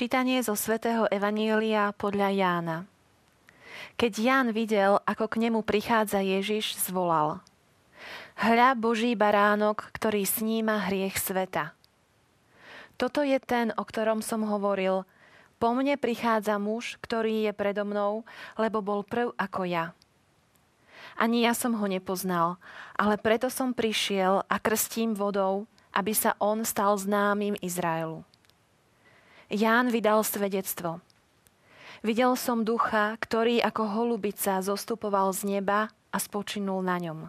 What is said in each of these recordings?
Čítanie zo svätého Evanielia podľa Jána. Keď Ján videl, ako k nemu prichádza Ježiš, zvolal. Hľa Boží baránok, ktorý sníma hriech sveta. Toto je ten, o ktorom som hovoril. Po mne prichádza muž, ktorý je predo mnou, lebo bol prv ako ja. Ani ja som ho nepoznal, ale preto som prišiel a krstím vodou, aby sa on stal známym Izraelu. Ján vydal svedectvo. Videl som ducha, ktorý ako holubica zostupoval z neba a spočinul na ňom.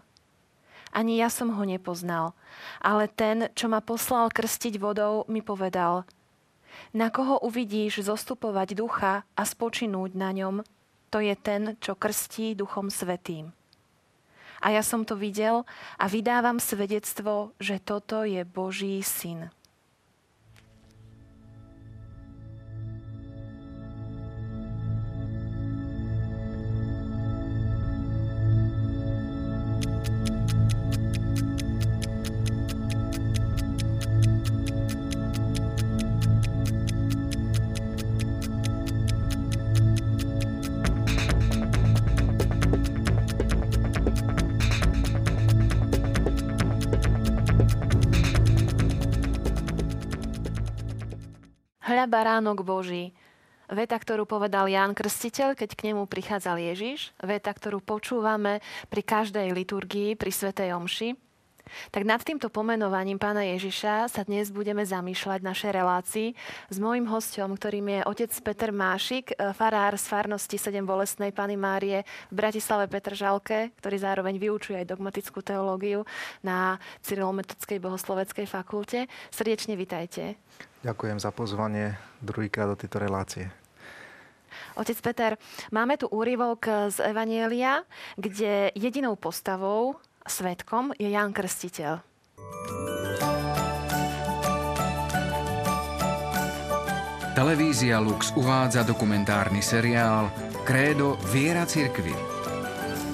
Ani ja som ho nepoznal, ale ten, čo ma poslal krstiť vodou, mi povedal, na koho uvidíš zostupovať ducha a spočinúť na ňom, to je ten, čo krstí duchom svetým. A ja som to videl a vydávam svedectvo, že toto je Boží syn. Hľa baránok Boží. Veta, ktorú povedal Ján Krstiteľ, keď k nemu prichádzal Ježiš. Veta, ktorú počúvame pri každej liturgii, pri Svetej Omši. Tak nad týmto pomenovaním pána Ježiša sa dnes budeme zamýšľať v našej relácii s môjim hostom, ktorým je otec Peter Mášik, e, farár z farnosti 7 Bolestnej Pany Márie v Bratislave Petržalke, ktorý zároveň vyučuje aj dogmatickú teológiu na Cyrilometodskej bohosloveckej fakulte. Srdečne vitajte. Ďakujem za pozvanie druhýkrát do tejto relácie. Otec Peter, máme tu úryvok z Evanielia, kde jedinou postavou, svetkom, je Jan Krstiteľ. Televízia Lux uvádza dokumentárny seriál Krédo Viera cirkvi.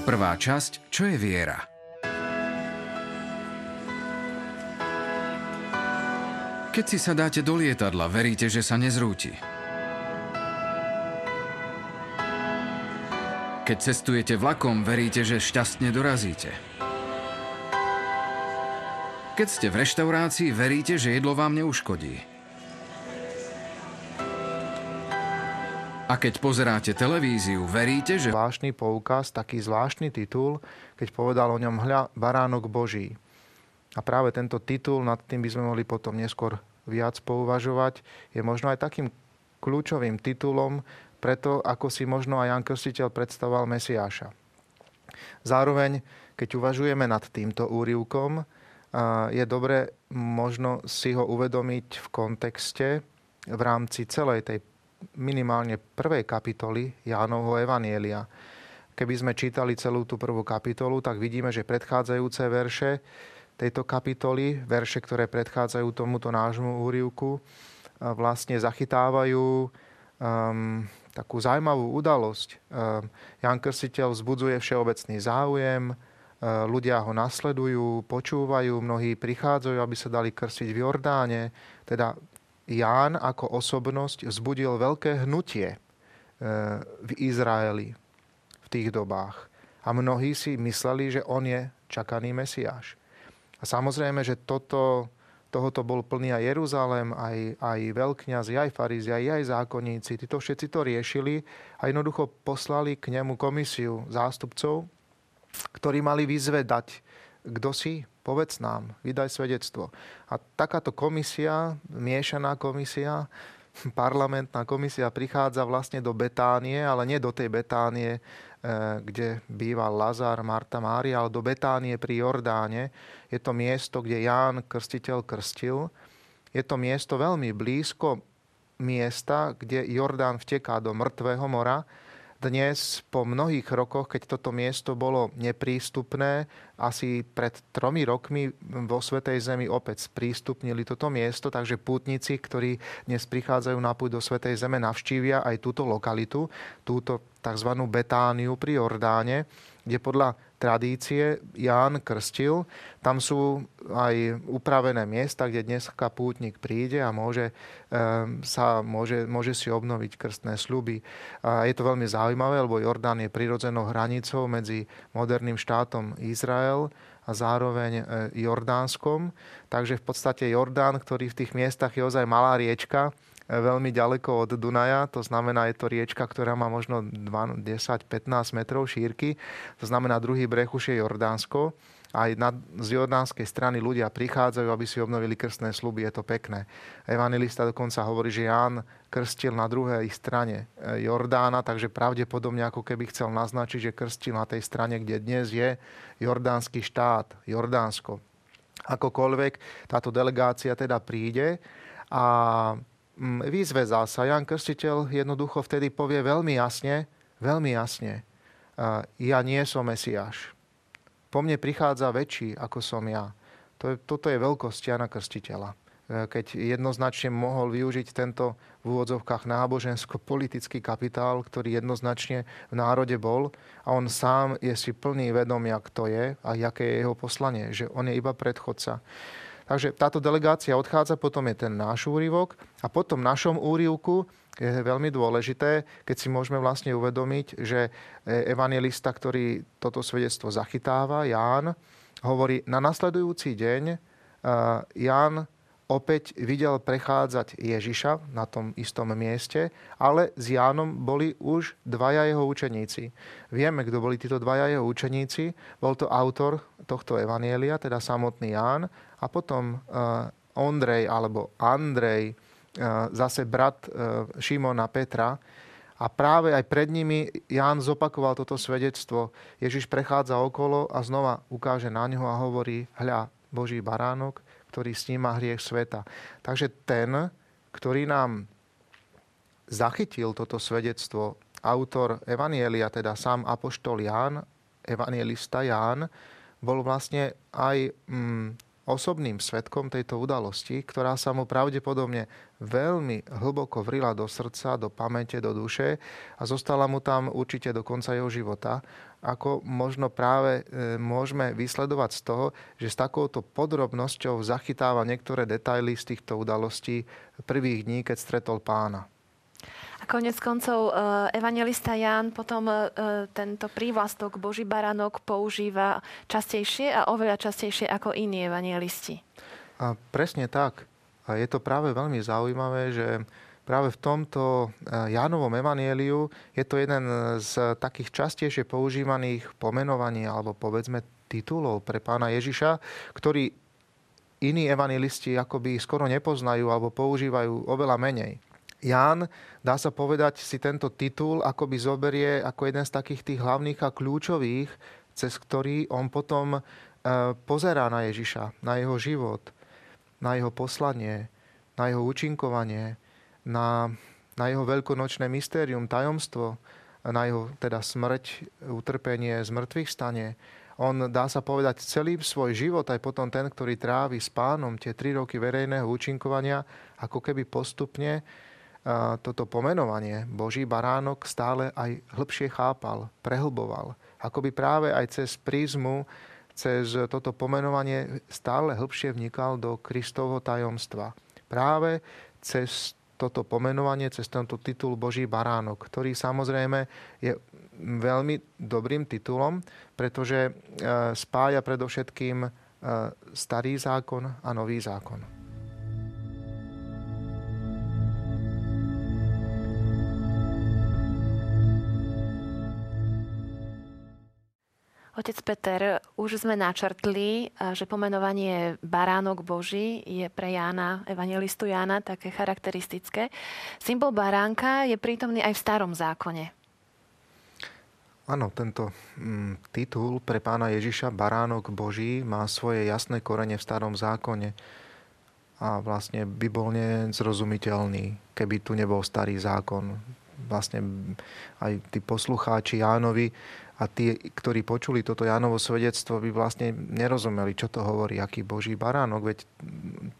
Prvá časť Čo je viera? Keď si sa dáte do lietadla, veríte, že sa nezrúti. Keď cestujete vlakom, veríte, že šťastne dorazíte. Keď ste v reštaurácii, veríte, že jedlo vám neuškodí. A keď pozeráte televíziu, veríte, že... Zvláštny poukaz, taký zvláštny titul, keď povedal o ňom hľa baránok Boží. A práve tento titul, nad tým by sme mohli potom neskôr viac pouvažovať, je možno aj takým kľúčovým titulom preto, ako si možno aj Jan Krstiteľ predstavoval Mesiáša. Zároveň, keď uvažujeme nad týmto úrivkom, je dobre možno si ho uvedomiť v kontexte v rámci celej tej minimálne prvej kapitoly Jánovho Evanielia. Keby sme čítali celú tú prvú kapitolu, tak vidíme, že predchádzajúce verše tejto kapitoly, verše, ktoré predchádzajú tomuto nášmu úrivku, vlastne zachytávajú um, takú zaujímavú udalosť. Um, Jan Krstiteľ vzbudzuje všeobecný záujem, ľudia ho nasledujú, počúvajú, mnohí prichádzajú, aby sa dali krstiť v Jordáne. Teda Ján ako osobnosť vzbudil veľké hnutie uh, v Izraeli v tých dobách. A mnohí si mysleli, že on je čakaný Mesiáš. A samozrejme, že toto, tohoto bol plný aj Jeruzalém, aj, aj veľkňazi, aj farizia, aj, aj zákonníci. Títo všetci to riešili a jednoducho poslali k nemu komisiu zástupcov, ktorí mali vyzvedať, kto si, povedz nám, vydaj svedectvo. A takáto komisia, miešaná komisia, parlamentná komisia prichádza vlastne do Betánie, ale nie do tej Betánie, E, kde býval Lazar, Marta, Mária, ale do Betánie pri Jordáne. Je to miesto, kde Ján Krstiteľ krstil. Je to miesto veľmi blízko miesta, kde Jordán vteká do mŕtvého mora dnes, po mnohých rokoch, keď toto miesto bolo neprístupné, asi pred tromi rokmi vo Svetej Zemi opäť sprístupnili toto miesto, takže pútnici, ktorí dnes prichádzajú na púť do Svetej Zeme, navštívia aj túto lokalitu, túto tzv. Betániu pri Jordáne, kde podľa tradície Ján krstil. Tam sú aj upravené miesta, kde dneska pútnik príde a môže, sa, môže, môže si obnoviť krstné sľuby. A je to veľmi zaujímavé, lebo Jordán je prirodzenou hranicou medzi moderným štátom Izrael a zároveň e, Jordánskom. Takže v podstate Jordán, ktorý v tých miestach je ozaj malá riečka, veľmi ďaleko od Dunaja, to znamená, je to riečka, ktorá má možno 10-15 metrov šírky, to znamená, druhý breh už je Jordánsko aj na, z jordánskej strany ľudia prichádzajú, aby si obnovili krstné sluby. Je to pekné. Evangelista dokonca hovorí, že Ján krstil na druhej strane e, Jordána, takže pravdepodobne ako keby chcel naznačiť, že krstil na tej strane, kde dnes je jordánsky štát, Jordánsko. Akokoľvek táto delegácia teda príde a mm, vyzvezá sa. Jan Krstiteľ jednoducho vtedy povie veľmi jasne, veľmi jasne, ja nie som Mesiáš po mne prichádza väčší, ako som ja. Toto je veľkosť Jana Krstiteľa. E, keď jednoznačne mohol využiť tento v úvodzovkách nábožensko-politický kapitál, ktorý jednoznačne v národe bol a on sám je si plný vedomia, kto je a aké je jeho poslanie, že on je iba predchodca. Takže táto delegácia odchádza, potom je ten náš úrivok a potom našom úrivku je veľmi dôležité, keď si môžeme vlastne uvedomiť, že e, evangelista, ktorý toto svedectvo zachytáva, Ján, hovorí, na nasledujúci deň e, Ján opäť videl prechádzať Ježiša na tom istom mieste, ale s Jánom boli už dvaja jeho učeníci. Vieme, kto boli títo dvaja jeho učeníci. Bol to autor tohto evanielia, teda samotný Ján, a potom e, Ondrej alebo Andrej, zase brat e, Šimona Petra. A práve aj pred nimi Ján zopakoval toto svedectvo. Ježiš prechádza okolo a znova ukáže na ňo a hovorí, hľa, Boží baránok, ktorý sníma hriech sveta. Takže ten, ktorý nám zachytil toto svedectvo, autor Evanielia, teda sám apoštol Ján, evanielista Ján, bol vlastne aj mm, osobným svetkom tejto udalosti, ktorá sa mu pravdepodobne veľmi hlboko vrila do srdca, do pamäte, do duše a zostala mu tam určite do konca jeho života. Ako možno práve e, môžeme vysledovať z toho, že s takouto podrobnosťou zachytáva niektoré detaily z týchto udalostí prvých dní, keď stretol pána. A konec koncov eh, evangelista Ján potom eh, tento prívlastok Boží baranok používa častejšie a oveľa častejšie ako iní evangelisti. A presne tak. A je to práve veľmi zaujímavé, že práve v tomto Jánovom evanieliu je to jeden z takých častejšie používaných pomenovaní alebo povedzme titulov pre pána Ježiša, ktorý iní evangelisti akoby skoro nepoznajú alebo používajú oveľa menej. Ján, dá sa povedať, si tento titul akoby zoberie ako jeden z takých tých hlavných a kľúčových, cez ktorý on potom e, pozerá na Ježiša, na jeho život, na jeho poslanie, na jeho účinkovanie, na, na jeho veľkonočné mystérium, tajomstvo, na jeho teda smrť, utrpenie, zmrtvých stane. On, dá sa povedať, celý svoj život, aj potom ten, ktorý trávi s pánom tie tri roky verejného účinkovania, ako keby postupne toto pomenovanie Boží baránok stále aj hĺbšie chápal, prehlboval. Akoby práve aj cez prízmu, cez toto pomenovanie stále hĺbšie vnikal do Kristovho tajomstva. Práve cez toto pomenovanie, cez tento titul Boží baránok, ktorý samozrejme je veľmi dobrým titulom, pretože e, spája predovšetkým e, starý zákon a nový zákon. Otec Peter, už sme načrtli, že pomenovanie baránok Boží je pre Jána, evangelistu Jána, také charakteristické. Symbol baránka je prítomný aj v starom zákone. Áno, tento mm, titul pre pána Ježiša, baránok Boží, má svoje jasné korene v starom zákone a vlastne by bol nezrozumiteľný, keby tu nebol starý zákon. Vlastne aj tí poslucháči Jánovi a tí, ktorí počuli toto Jánovo svedectvo, by vlastne nerozumeli, čo to hovorí, aký Boží baránok. Veď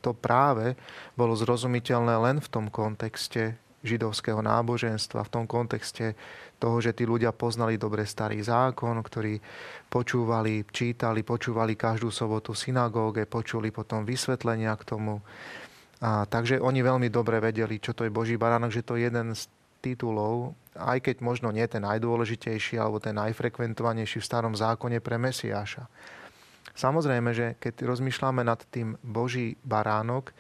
to práve bolo zrozumiteľné len v tom kontexte, židovského náboženstva v tom kontexte toho, že tí ľudia poznali dobre starý zákon, ktorí počúvali, čítali, počúvali každú sobotu v synagóge, počuli potom vysvetlenia k tomu. A, takže oni veľmi dobre vedeli, čo to je Boží baránok, že to je jeden z titulov, aj keď možno nie ten najdôležitejší alebo ten najfrekventovanejší v starom zákone pre Mesiáša. Samozrejme, že keď rozmýšľame nad tým Boží baránok,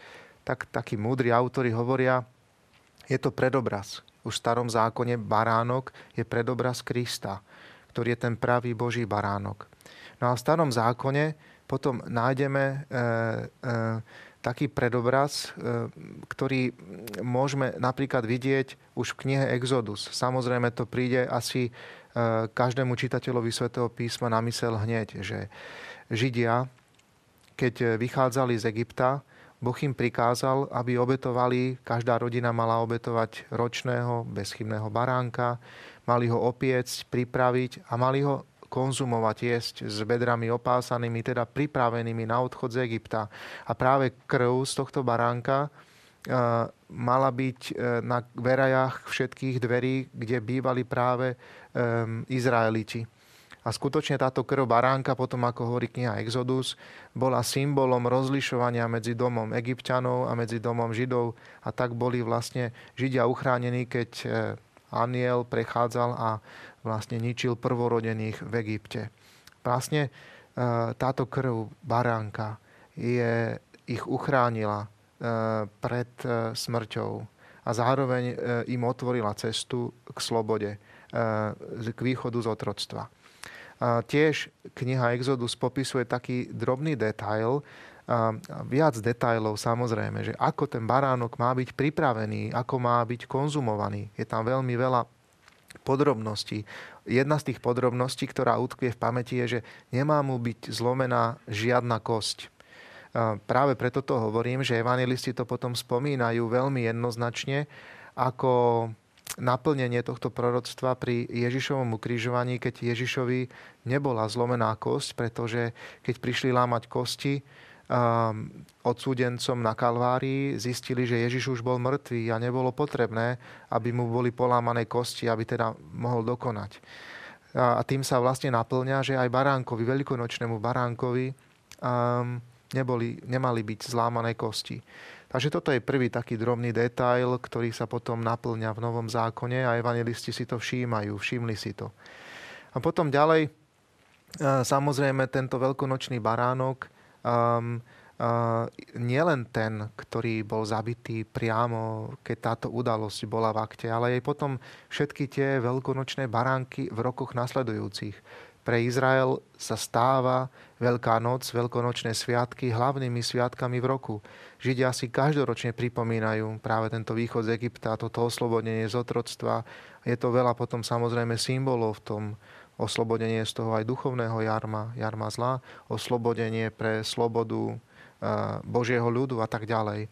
tak takí múdri autori hovoria, je to predobraz už v starom zákone baránok je predobraz Krista, ktorý je ten pravý Boží baránok. No a v starom zákone potom nájdeme e, e, taký predobraz, e, ktorý môžeme napríklad vidieť už v knihe Exodus. Samozrejme to príde asi e, každému čitateľovi svätého písma na mysel hneď, že Židia, keď vychádzali z Egypta, Boh im prikázal, aby obetovali, každá rodina mala obetovať ročného, bezchybného baránka, mali ho opiecť, pripraviť a mali ho konzumovať, jesť s bedrami opásanými, teda pripravenými na odchod z Egypta. A práve krv z tohto baránka mala byť e, na verajách všetkých dverí, kde bývali práve Izraeliti. A skutočne táto krv baránka, potom ako hovorí kniha Exodus, bola symbolom rozlišovania medzi domom egyptianov a medzi domom židov. A tak boli vlastne židia uchránení, keď e, aniel prechádzal a vlastne ničil prvorodených v Egypte. Vlastne e, táto krv baránka je, ich uchránila e, pred smrťou a zároveň im otvorila cestu k slobode, k východu z otroctva. Tiež kniha Exodus popisuje taký drobný detail, viac detailov samozrejme, že ako ten baránok má byť pripravený, ako má byť konzumovaný. Je tam veľmi veľa podrobností. Jedna z tých podrobností, ktorá utkvie v pamäti, je, že nemá mu byť zlomená žiadna kosť. Práve preto to hovorím, že evangelisti to potom spomínajú veľmi jednoznačne ako naplnenie tohto proroctva pri Ježišovom ukrižovaní, keď Ježišovi nebola zlomená kosť, pretože keď prišli lámať kosti odsúdencom na Kalvárii, zistili, že Ježiš už bol mŕtvý a nebolo potrebné, aby mu boli polámané kosti, aby teda mohol dokonať. A tým sa vlastne naplňa, že aj baránkovi, veľkonočnému baránkovi um, neboli, nemali byť zlámané kosti. Takže toto je prvý taký drobný detail, ktorý sa potom naplňa v Novom zákone a evangelisti si to všímajú, všimli si to. A potom ďalej, samozrejme, tento veľkonočný baránok, um, uh, nielen ten, ktorý bol zabitý priamo, keď táto udalosť bola v akte, ale aj potom všetky tie veľkonočné baránky v rokoch nasledujúcich pre Izrael sa stáva Veľká noc, veľkonočné sviatky hlavnými sviatkami v roku. Židia si každoročne pripomínajú práve tento východ z Egypta, toto oslobodenie z otroctva. Je to veľa potom samozrejme symbolov v tom oslobodenie z toho aj duchovného jarma, jarma zla, oslobodenie pre slobodu eh, Božieho ľudu a tak ďalej.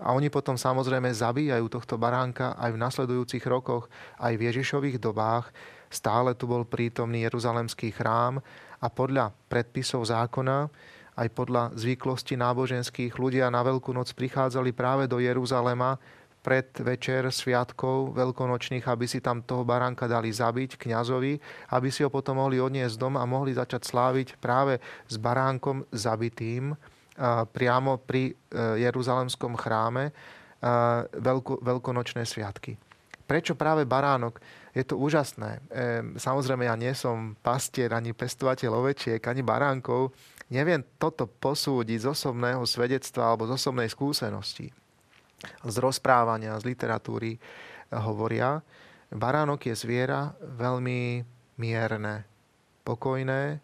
A oni potom samozrejme zabíjajú tohto baránka aj v nasledujúcich rokoch, aj v Ježišových dobách, Stále tu bol prítomný Jeruzalemský chrám a podľa predpisov zákona aj podľa zvyklosti náboženských ľudia na Veľkú noc prichádzali práve do Jeruzalema pred večer sviatkov veľkonočných, aby si tam toho baránka dali zabiť kňazovi, aby si ho potom mohli odniesť dom a mohli začať sláviť práve s baránkom zabitým priamo pri e, Jeruzalemskom chráme veľko, veľkonočné sviatky. Prečo práve baránok? Je to úžasné. Samozrejme, ja nie som pastier, ani pestovateľ ovečiek, ani baránkov. Neviem toto posúdiť z osobného svedectva alebo z osobnej skúsenosti. Z rozprávania, z literatúry hovoria, baránok je zviera veľmi mierne, pokojné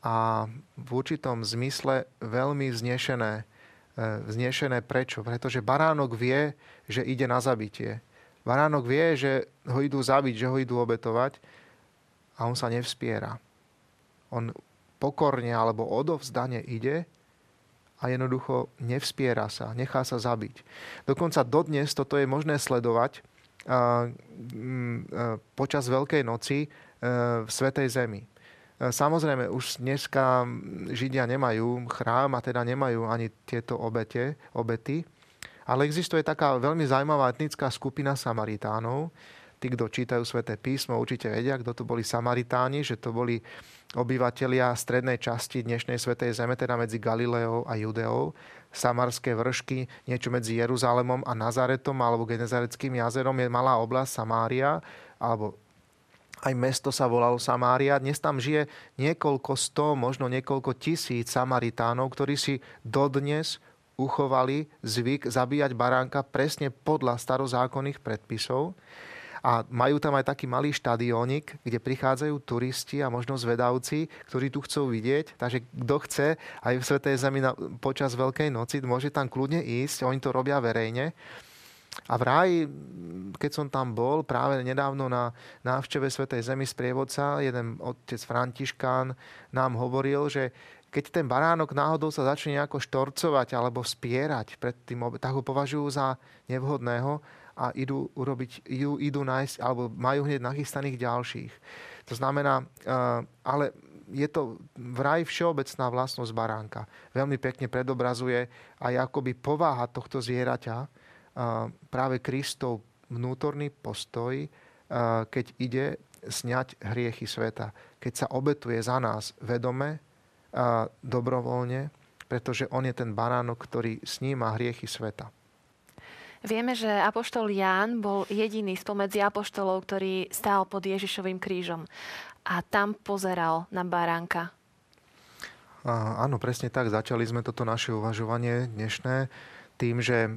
a v určitom zmysle veľmi vznešené. E, vznešené prečo? Pretože baránok vie, že ide na zabitie Baránok vie, že ho idú zabiť, že ho idú obetovať a on sa nevspiera. On pokorne alebo odovzdane ide a jednoducho nevspiera sa, nechá sa zabiť. Dokonca dodnes toto je možné sledovať počas Veľkej noci e, v Svetej Zemi. E, samozrejme, už dneska Židia nemajú chrám a teda nemajú ani tieto obete, obety, Ale existuje taká veľmi zaujímavá etnická skupina Samaritánov. Tí, kto čítajú sväté písmo, určite vedia, kto to boli Samaritáni, že to boli obyvatelia strednej časti dnešnej Svetej Zeme, teda medzi Galileou a Judeou. Samarské vršky, niečo medzi Jeruzalemom a Nazaretom alebo Genezareckým jazerom je malá oblasť Samária, alebo aj mesto sa volalo Samária. Dnes tam žije niekoľko sto, možno niekoľko tisíc Samaritánov, ktorí si dodnes uchovali zvyk zabíjať baránka presne podľa starozákonných predpisov. A majú tam aj taký malý štadiónik, kde prichádzajú turisti a možno zvedavci, ktorí tu chcú vidieť. Takže kto chce aj v Svetej Zemi na, počas Veľkej noci, môže tam kľudne ísť. Oni to robia verejne. A vraj, keď som tam bol práve nedávno na návšteve Svetej Zemi z prievodca, jeden otec Františkán nám hovoril, že keď ten baránok náhodou sa začne nejako štorcovať alebo spierať pred tým, tak ho považujú za nevhodného a idú, urobiť, idú, idú nájsť, alebo majú hneď nachystaných ďalších. To znamená, eh, ale je to vraj všeobecná vlastnosť baránka. Veľmi pekne predobrazuje aj akoby pováha tohto zvieraťa, eh, práve Kristov vnútorný postoj, eh, keď ide sňať hriechy sveta. Keď sa obetuje za nás vedome, dobrovoľne, pretože on je ten baránok, ktorý sníma hriechy sveta. Vieme, že apoštol Ján bol jediný spomedzi apoštolov, ktorý stál pod Ježišovým krížom a tam pozeral na baránka. A, áno, presne tak. Začali sme toto naše uvažovanie dnešné tým, že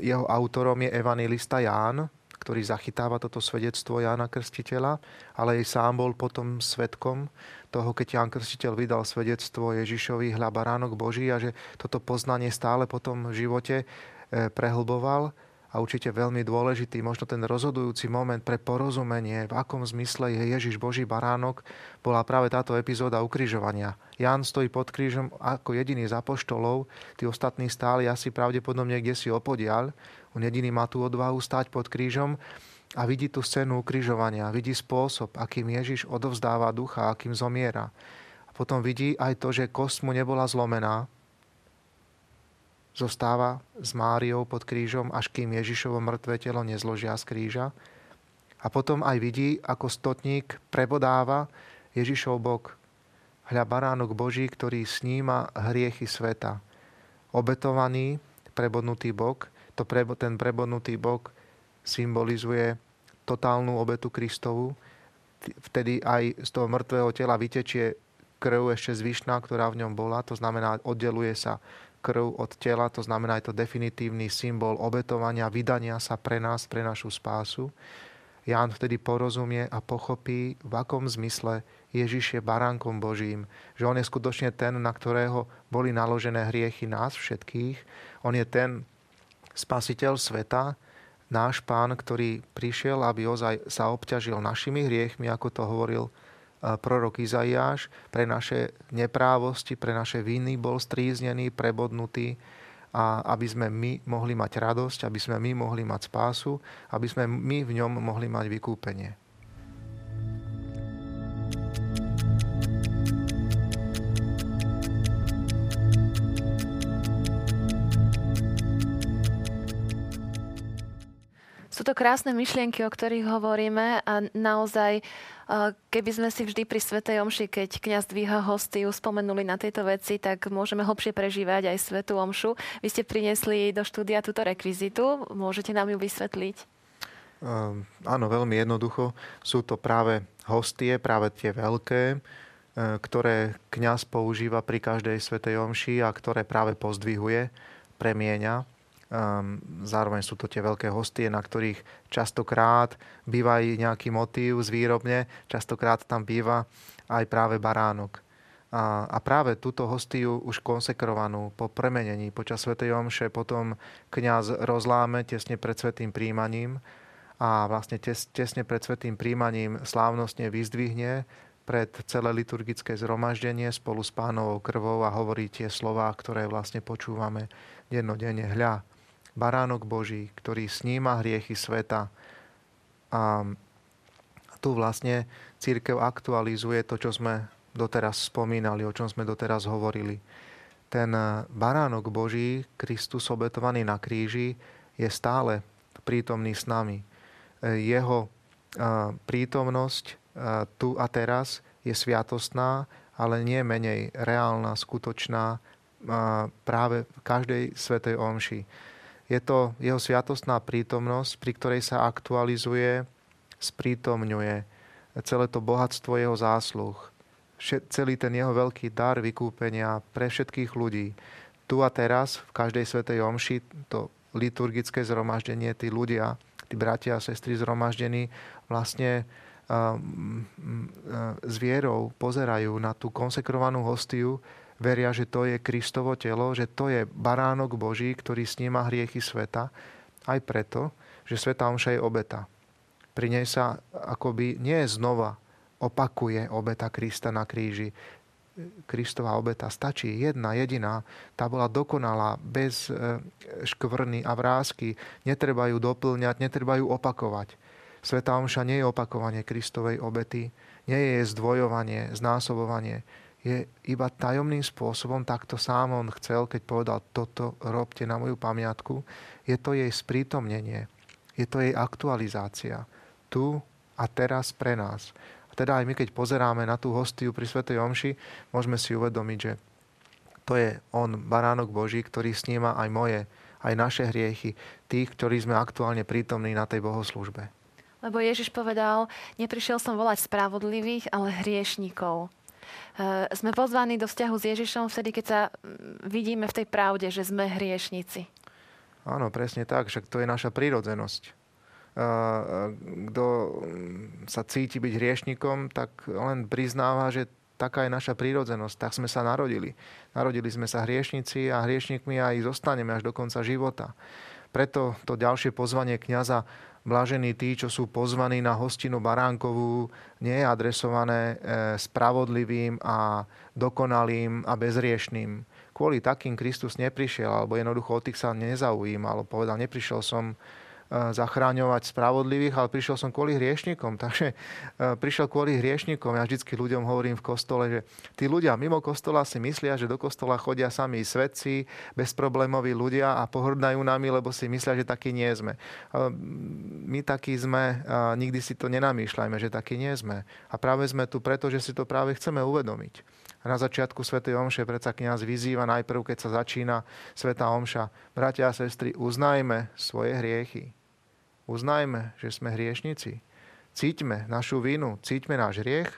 jeho autorom je evangelista Ján, ktorý zachytáva toto svedectvo Jána Krstiteľa, ale aj sám bol potom svetkom toho, keď Ján Krstiteľ vydal svedectvo Ježišovi hľa baránok Boží a že toto poznanie stále potom v živote prehlboval a určite veľmi dôležitý, možno ten rozhodujúci moment pre porozumenie, v akom zmysle je Ježiš Boží baránok, bola práve táto epizóda ukrižovania. Ján stojí pod krížom ako jediný z apoštolov, tí ostatní stáli asi pravdepodobne kde si opodiaľ. On jediný má tú odvahu stať pod krížom a vidí tú scénu ukrižovania, vidí spôsob, akým Ježiš odovzdáva ducha, akým zomiera. A potom vidí aj to, že kost mu nebola zlomená, zostáva s Máriou pod krížom, až kým Ježišovo mŕtve telo nezložia z kríža. A potom aj vidí, ako stotník prebodáva Ježišov bok. Hľa baránok Boží, ktorý sníma hriechy sveta. Obetovaný, prebodnutý bok, to prebo, ten prebodnutý bok symbolizuje totálnu obetu Kristovu. Vtedy aj z toho mŕtvého tela vytečie krv ešte zvyšná, ktorá v ňom bola. To znamená, oddeluje sa krv od tela, to znamená, je to definitívny symbol obetovania, vydania sa pre nás, pre našu spásu. Ján vtedy porozumie a pochopí, v akom zmysle Ježiš je baránkom Božím, že on je skutočne ten, na ktorého boli naložené hriechy nás všetkých. On je ten spasiteľ sveta, náš pán, ktorý prišiel, aby ozaj sa obťažil našimi hriechmi, ako to hovoril prorok Izaiáš, pre naše neprávosti, pre naše viny bol stríznený, prebodnutý a aby sme my mohli mať radosť, aby sme my mohli mať spásu, aby sme my v ňom mohli mať vykúpenie. Sú to krásne myšlienky, o ktorých hovoríme a naozaj, keby sme si vždy pri Svetej Omši, keď kňaz dvíha hostiu, spomenuli na tieto veci, tak môžeme hlbšie prežívať aj Svetú Omšu. Vy ste priniesli do štúdia túto rekvizitu, môžete nám ju vysvetliť? Um, áno, veľmi jednoducho. Sú to práve hostie, práve tie veľké, e, ktoré kňaz používa pri každej Svetej Omši a ktoré práve pozdvihuje, premieňa zároveň sú to tie veľké hostie, na ktorých častokrát býva aj nejaký motív z výrobne, častokrát tam býva aj práve baránok. A, práve túto hostiu už konsekrovanú po premenení počas Sv. Omše potom kňaz rozláme tesne pred svetým príjmaním a vlastne tes, tesne pred svetým príjmaním slávnostne vyzdvihne pred celé liturgické zhromaždenie spolu s pánovou krvou a hovorí tie slová, ktoré vlastne počúvame dennodenne. Hľa, baránok Boží, ktorý sníma hriechy sveta. A tu vlastne církev aktualizuje to, čo sme doteraz spomínali, o čom sme doteraz hovorili. ten baránok Boží, Kristus obetovaný na kríži, je stále prítomný s nami. Jeho prítomnosť tu a teraz je sviatostná, ale nie menej reálna, skutočná práve v každej svetej omši. Je to jeho sviatostná prítomnosť, pri ktorej sa aktualizuje, sprítomňuje celé to bohatstvo jeho zásluh celý ten jeho veľký dar vykúpenia pre všetkých ľudí. Tu a teraz, v každej svetej omši, to liturgické zhromaždenie, tí ľudia, tí bratia a sestry zhromaždení vlastne s vierou pozerajú na tú konsekrovanú hostiu, veria, že to je Kristovo telo, že to je baránok Boží, ktorý sníma hriechy sveta, aj preto, že Sveta Omša je obeta. Pri nej sa akoby nie znova opakuje obeta Krista na kríži. Kristová obeta stačí jedna, jediná. Tá bola dokonalá, bez e, škvrny a vrázky. Netreba ju doplňať, netreba ju opakovať. Sveta Omša nie je opakovanie Kristovej obety, nie je zdvojovanie, znásobovanie. Je iba tajomným spôsobom, takto sám on chcel, keď povedal, toto robte na moju pamiatku. Je to jej sprítomnenie, je to jej aktualizácia. Tu a teraz pre nás teda aj my, keď pozeráme na tú hostiu pri Svetej Omši, môžeme si uvedomiť, že to je On, baránok Boží, ktorý sníma aj moje, aj naše hriechy, tých, ktorí sme aktuálne prítomní na tej bohoslužbe. Lebo Ježiš povedal, neprišiel som volať spravodlivých, ale hriešnikov. E, sme pozvaní do vzťahu s Ježišom vtedy, keď sa vidíme v tej pravde, že sme hriešnici. Áno, presne tak, však to je naša prírodzenosť kto sa cíti byť hriešnikom, tak len priznáva, že taká je naša prírodzenosť. Tak sme sa narodili. Narodili sme sa hriešnici a hriešnikmi aj zostaneme až do konca života. Preto to ďalšie pozvanie kňaza Blažení tí, čo sú pozvaní na hostinu baránkovú, nie je adresované e, spravodlivým a dokonalým a bezriešným. Kvôli takým Kristus neprišiel, alebo jednoducho o tých sa nezaujímal. Povedal, neprišiel som zachráňovať spravodlivých, ale prišiel som kvôli hriešnikom. Takže prišiel kvôli hriešnikom. Ja vždycky ľuďom hovorím v kostole, že tí ľudia mimo kostola si myslia, že do kostola chodia sami svedci, bezproblémoví ľudia a pohrdajú nami, lebo si myslia, že takí nie sme. My takí sme, nikdy si to nenamýšľajme, že takí nie sme. A práve sme tu preto, že si to práve chceme uvedomiť. Na začiatku Sv. Omše predsa kniaz vyzýva najprv, keď sa začína Sveta Omša. Bratia a sestry, uznajme svoje hriechy. Uznajme, že sme hriešnici. Cíťme našu vinu, cíťme náš hriech,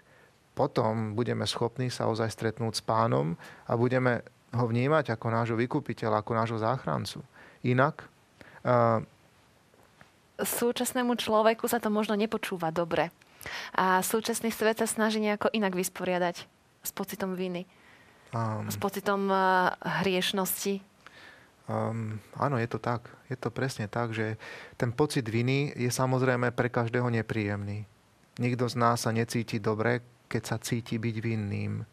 potom budeme schopní sa ozaj stretnúť s pánom a budeme ho vnímať ako nášho vykupiteľa, ako nášho záchrancu. Inak... Uh, Súčasnému človeku sa to možno nepočúva dobre. A súčasný svet sa snaží nejako inak vysporiadať s pocitom viny. Um, s pocitom uh, hriešnosti. Um, áno, je to tak. Je to presne tak, že ten pocit viny je samozrejme pre každého nepríjemný. Nikto z nás sa necíti dobre, keď sa cíti byť vinným.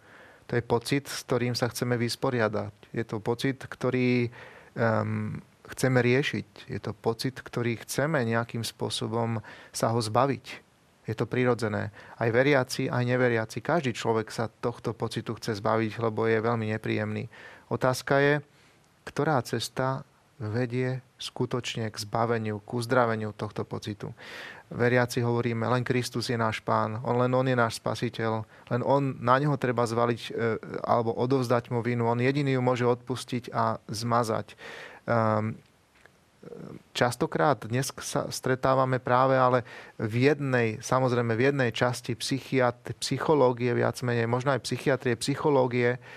To je pocit, s ktorým sa chceme vysporiadať. Je to pocit, ktorý um, chceme riešiť. Je to pocit, ktorý chceme nejakým spôsobom sa ho zbaviť. Je to prirodzené. Aj veriaci, aj neveriaci. Každý človek sa tohto pocitu chce zbaviť, lebo je veľmi nepríjemný. Otázka je, ktorá cesta vedie skutočne k zbaveniu, k uzdraveniu tohto pocitu. Veriaci hovoríme, len Kristus je náš pán, on, len on je náš spasiteľ, len on, na neho treba zvaliť e, alebo odovzdať mu vinu, on jediný ju môže odpustiť a zmazať. Um, častokrát dnes sa stretávame práve ale v jednej, samozrejme v jednej časti psychiat, psychológie viac menej, možno aj psychiatrie, psychológie, Ehm,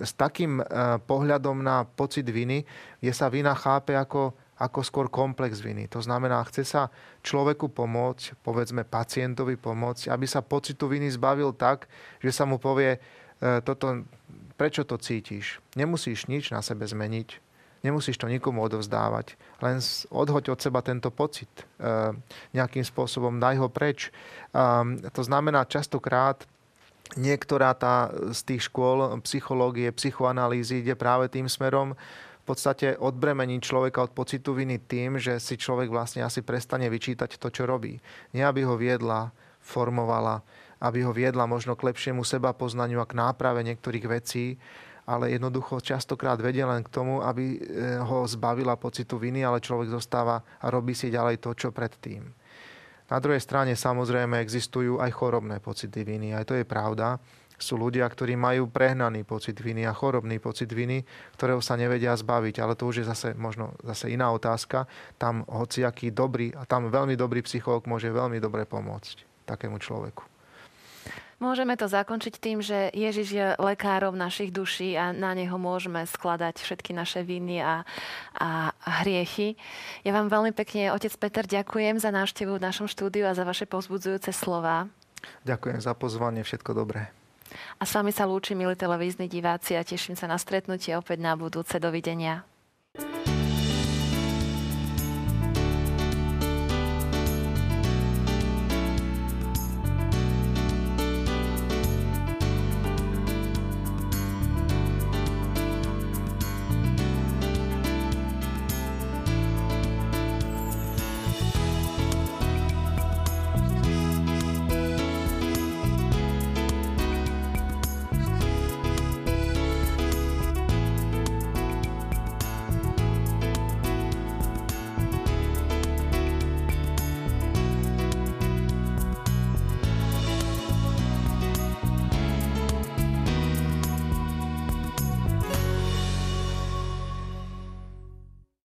s takým eh, pohľadom na pocit viny, kde sa vina chápe ako, ako skôr komplex viny. To znamená, chce sa človeku pomôcť, povedzme pacientovi pomôcť, aby sa pocitu viny zbavil tak, že sa mu povie, eh, toto, prečo to cítiš? Nemusíš nič na sebe zmeniť. Nemusíš to nikomu odovzdávať. Len odhoď od seba tento pocit. Ehm, nejakým spôsobom daj ho preč. Ehm, to znamená, častokrát niektorá tá z tých škôl psychológie, psychoanalýzy ide práve tým smerom, v podstate odbremení človeka od pocitu viny tým, že si človek vlastne asi prestane vyčítať to, čo robí. Nie aby ho viedla, formovala, aby ho viedla možno k lepšiemu seba poznaniu a k náprave niektorých vecí, ale jednoducho častokrát vedie len k tomu, aby e, ho zbavila pocitu viny, ale človek zostáva a robí si ďalej to, čo predtým. Na druhej strane samozrejme existujú aj chorobné pocity viny, aj to je pravda. Sú ľudia, ktorí majú prehnaný pocit viny a chorobný pocit viny, ktorého sa nevedia zbaviť, ale to už je zase možno zase iná otázka. Tam hociaký dobrý, a tam veľmi dobrý psychológ môže veľmi dobre pomôcť takému človeku. Môžeme to zakončiť tým, že Ježiš je lekárom našich duší a na neho môžeme skladať všetky naše viny a, a hriechy. Ja vám veľmi pekne, otec Peter, ďakujem za návštevu v našom štúdiu a za vaše povzbudzujúce slova. Ďakujem za pozvanie, všetko dobré. A s vami sa lúči, milí televízni diváci, a teším sa na stretnutie opäť na budúce. Dovidenia.